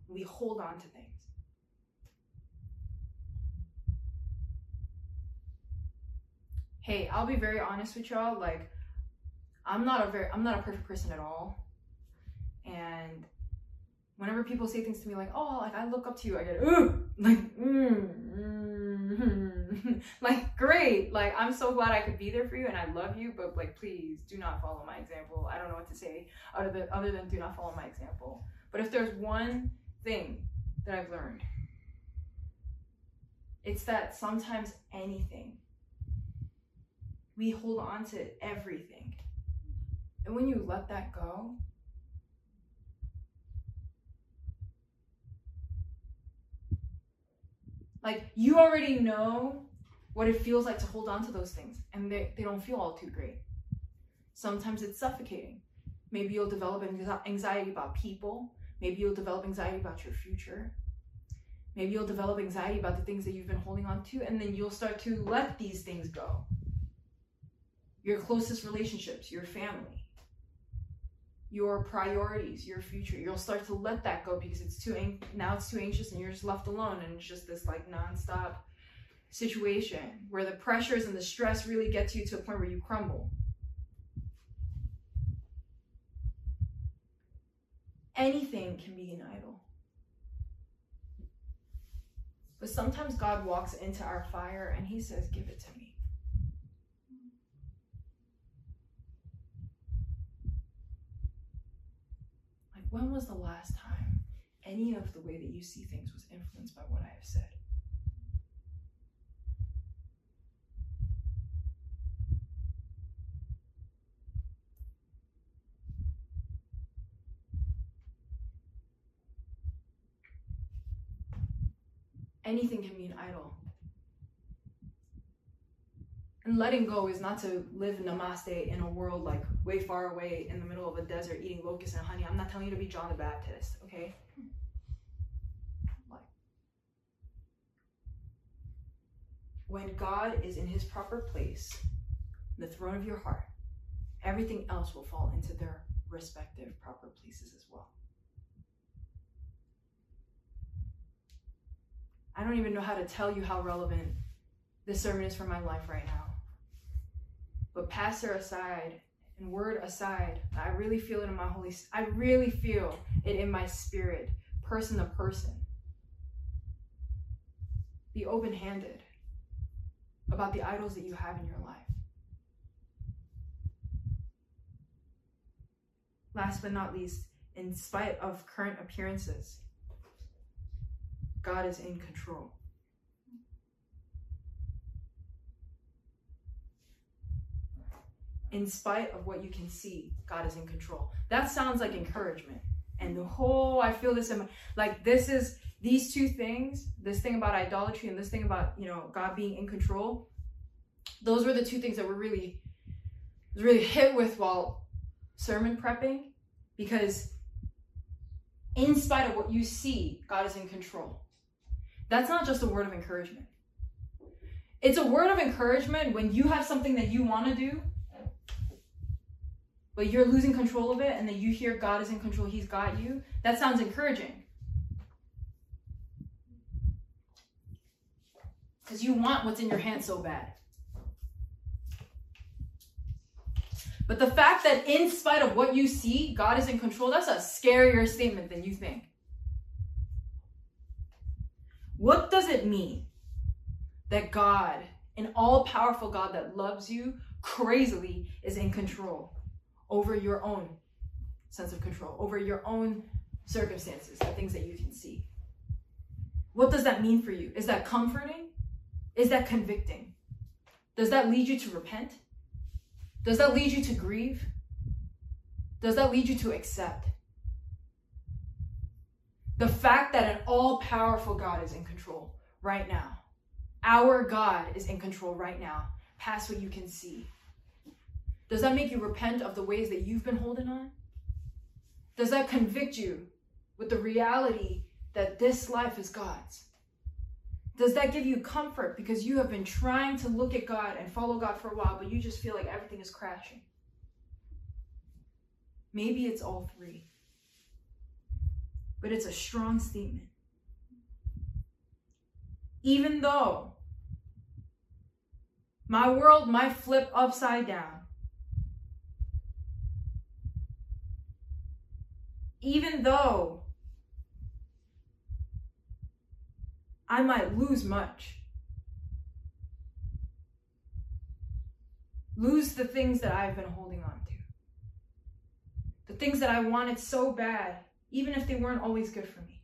We hold on to things. Hey, I'll be very honest with y'all. Like, I'm not a very, I'm not a perfect person at all. And whenever people say things to me like, "Oh, like I look up to you," I get, "Ooh," like, mm, mm. like great, like I'm so glad I could be there for you, and I love you, but like, please do not follow my example. I don't know what to say other than other than do not follow my example. But if there's one thing that I've learned, it's that sometimes anything we hold on to everything, and when you let that go Like you already know what it feels like to hold on to those things, and they, they don't feel all too great. Sometimes it's suffocating. Maybe you'll develop anxiety about people. Maybe you'll develop anxiety about your future. Maybe you'll develop anxiety about the things that you've been holding on to, and then you'll start to let these things go. Your closest relationships, your family, your priorities, your future. You'll start to let that go because it's too now it's too anxious and you're just left alone and it's just this like nonstop situation where the pressures and the stress really get to you to a point where you crumble. Anything can be an idol. But sometimes God walks into our fire and he says, Give it to me. When was the last time any of the way that you see things was influenced by what I have said? Anything can be an idol. And letting go is not to live namaste in a world like way far away in the middle of a desert eating locusts and honey. I'm not telling you to be John the Baptist, okay? Like, when God is in his proper place, the throne of your heart, everything else will fall into their respective proper places as well. I don't even know how to tell you how relevant this sermon is for my life right now. But pastor aside and word aside, I really feel it in my holy I really feel it in my spirit, person to person. Be open-handed about the idols that you have in your life. Last but not least, in spite of current appearances, God is in control. In spite of what you can see, God is in control. That sounds like encouragement. And the whole, I feel this, in my, like this is, these two things, this thing about idolatry and this thing about, you know, God being in control, those were the two things that were really, really hit with while sermon prepping because in spite of what you see, God is in control. That's not just a word of encouragement. It's a word of encouragement when you have something that you want to do but you're losing control of it and then you hear God is in control, He's got you, that sounds encouraging. Because you want what's in your hand so bad. But the fact that, in spite of what you see, God is in control, that's a scarier statement than you think. What does it mean that God, an all powerful God that loves you crazily, is in control? Over your own sense of control, over your own circumstances, the things that you can see. What does that mean for you? Is that comforting? Is that convicting? Does that lead you to repent? Does that lead you to grieve? Does that lead you to accept? The fact that an all powerful God is in control right now. Our God is in control right now, past what you can see. Does that make you repent of the ways that you've been holding on? Does that convict you with the reality that this life is God's? Does that give you comfort because you have been trying to look at God and follow God for a while, but you just feel like everything is crashing? Maybe it's all three. But it's a strong statement. Even though my world might flip upside down, even though I might lose much, lose the things that I've been holding on to, the things that I wanted so bad, even if they weren't always good for me.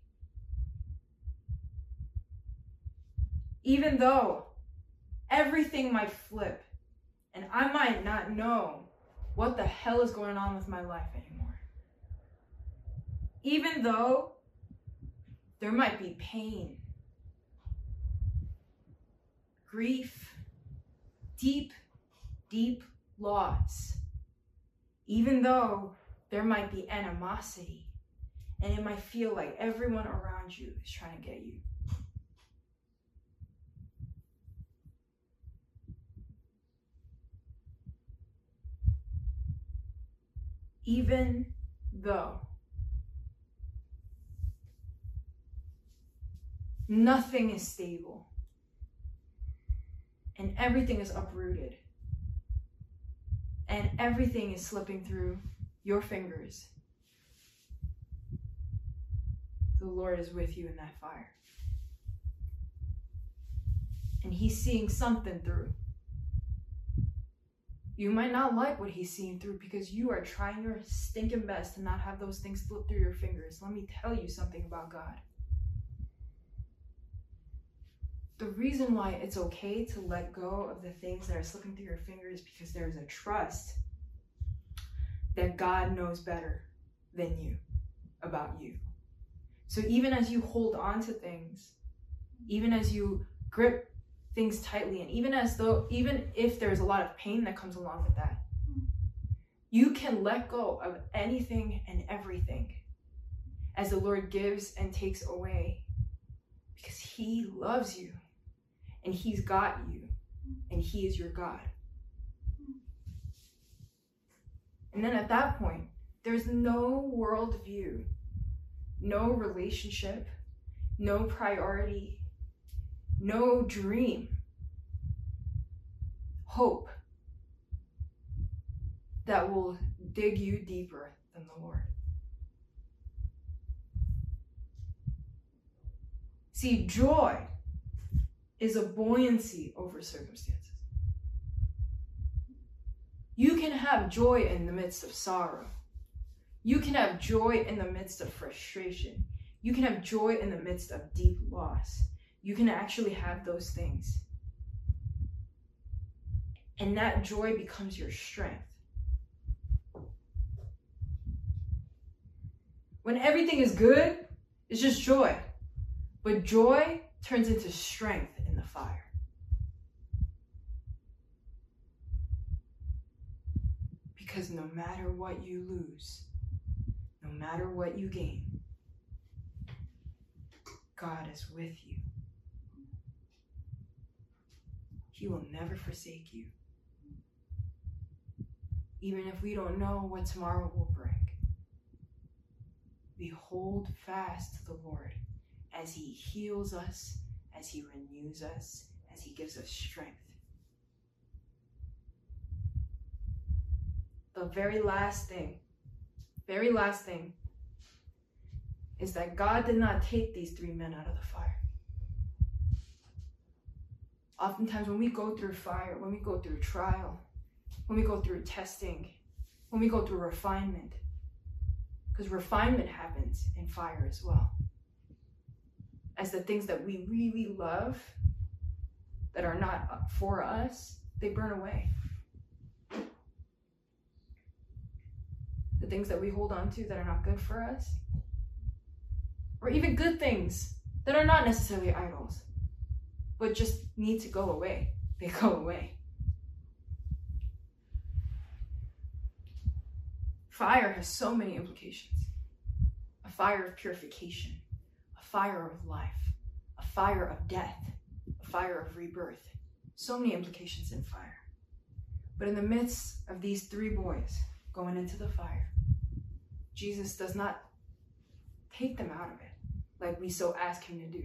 Even though everything might flip and I might not know what the hell is going on with my life anymore even though there might be pain, grief, deep, deep loss. Even though there might be animosity and it might feel like everyone around you is trying to get you. Even though nothing is stable and everything is uprooted and everything is slipping through your fingers, the Lord is with you in that fire. And He's seeing something through. You might not like what He's seeing through because you are trying your stinking best to not have those things slip through your fingers. Let me tell you something about God. The reason why it's okay to let go of the things that are slipping through your fingers is because there's a trust that God knows better than you about you. So even as you hold on to things, even as you grip things tightly, and even as though, even if there's a lot of pain that comes along with that, you can let go of anything and everything as the Lord gives and takes away because He loves you and He's got you and He is your God. And then at that point, there's no worldview, no relationship, no priority, no dream, hope that will dig you deeper than the Lord. See, joy is a buoyancy over circumstances. You can have joy in the midst of sorrow. You can have joy in the midst of frustration. You can have joy in the midst of deep loss. You can actually have those things. And that joy becomes your strength. When everything is good, it's just joy. But joy turns into strength the fire. Because no matter what you lose, no matter what you gain, God is with you. He will never forsake you. Even if we don't know what tomorrow will bring, we hold fast to the Lord as He heals us, as He renews us, as He gives us strength. The very last thing, very last thing, is that God did not take these three men out of the fire. Oftentimes, when we go through fire, when we go through trial, when we go through testing, when we go through refinement, because refinement happens in fire as well as the things that we really love that are not for us, they burn away. The things that we hold on to that are not good for us, or even good things that are not necessarily idols, but just need to go away, they go away. Fire has so many implications. A fire of purification, fire of life, a fire of death, a fire of rebirth. So many implications in fire. But in the midst of these three boys going into the fire, Jesus does not take them out of it like we so ask him to do.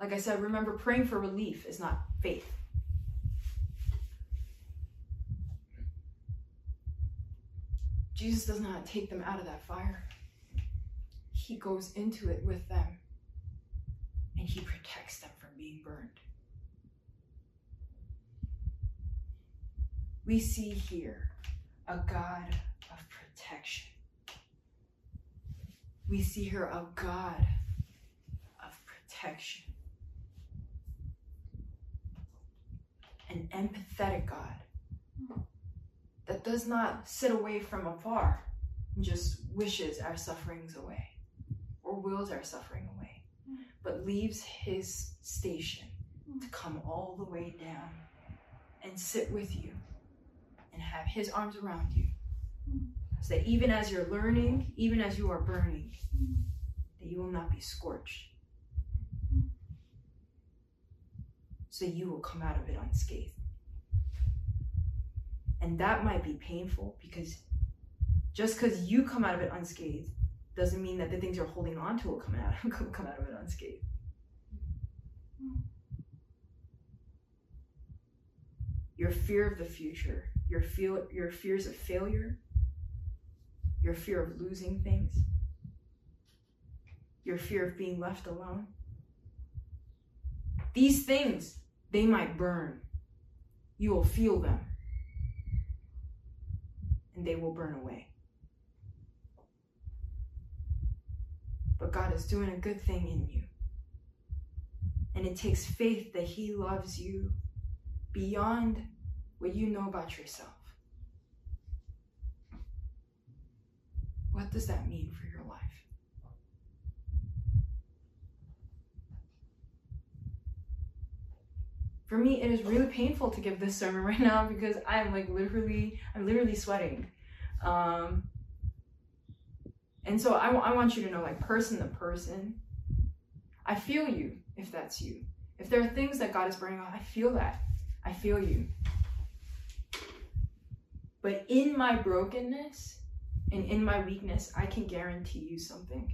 Like I said, remember, praying for relief is not faith. Jesus does not take them out of that fire he goes into it with them and he protects them from being burned. We see here a God of protection. We see here a God of protection. An empathetic God that does not sit away from afar and just wishes our sufferings away or wills our suffering away, mm. but leaves his station mm. to come all the way down and sit with you and have his arms around you. Mm. So that even as you're learning, even as you are burning, that you will not be scorched. So you will come out of it unscathed. And that might be painful because just because you come out of it unscathed doesn't mean that the things you're holding on to will come out come out of it unscathed. Your fear of the future, your feel your fears of failure, your fear of losing things, your fear of being left alone. These things, they might burn. You will feel them. And they will burn away. But God is doing a good thing in you. And it takes faith that He loves you beyond what you know about yourself. What does that mean for your life? For me, it is really painful to give this sermon right now because I'm like literally, I'm literally sweating. Um, and so I, want you to know, like, person to person, I feel you if that's you. If there are things that God is bringing up, I feel that. I feel you. But in my brokenness and in my weakness, I can guarantee you something.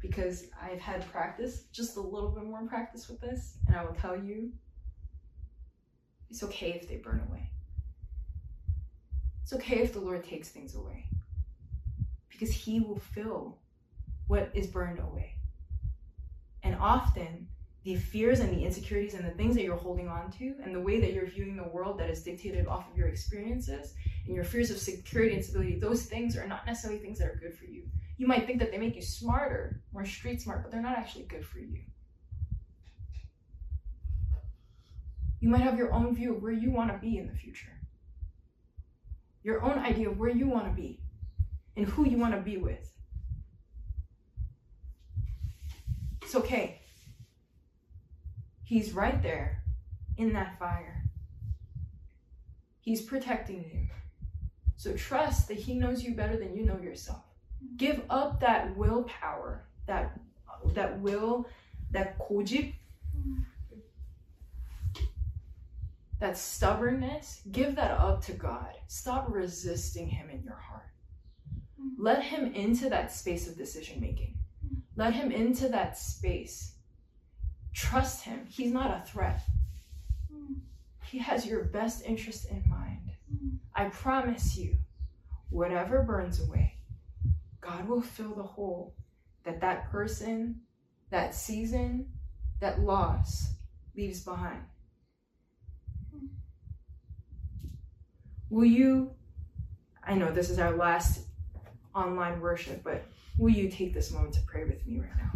Because I've had practice, just a little bit more practice with this, and I will tell you it's okay if they burn away. It's okay if the Lord takes things away because He will fill what is burned away. And often, the fears and the insecurities and the things that you're holding on to, and the way that you're viewing the world that is dictated off of your experiences and your fears of security and stability, those things are not necessarily things that are good for you. You might think that they make you smarter, more street smart, but they're not actually good for you. You might have your own view of where you want to be in the future your own idea of where you want to be and who you want to be with. It's okay. He's right there in that fire. He's protecting you. So trust that he knows you better than you know yourself. Give up that willpower, that that will, that 고 that stubbornness, give that up to God. Stop resisting Him in your heart. Mm-hmm. Let Him into that space of decision making. Mm-hmm. Let Him into that space. Trust Him. He's not a threat. Mm-hmm. He has your best interest in mind. I promise you, whatever burns away, God will fill the hole that that person, that season, that loss leaves behind. Will you, I know this is our last online worship, but will you take this moment to pray with me right now?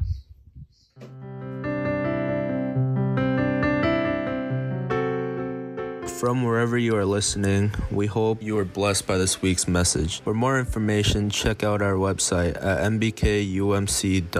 From wherever you are listening, we hope you are blessed by this week's message. For more information, check out our website at nbkumc.com.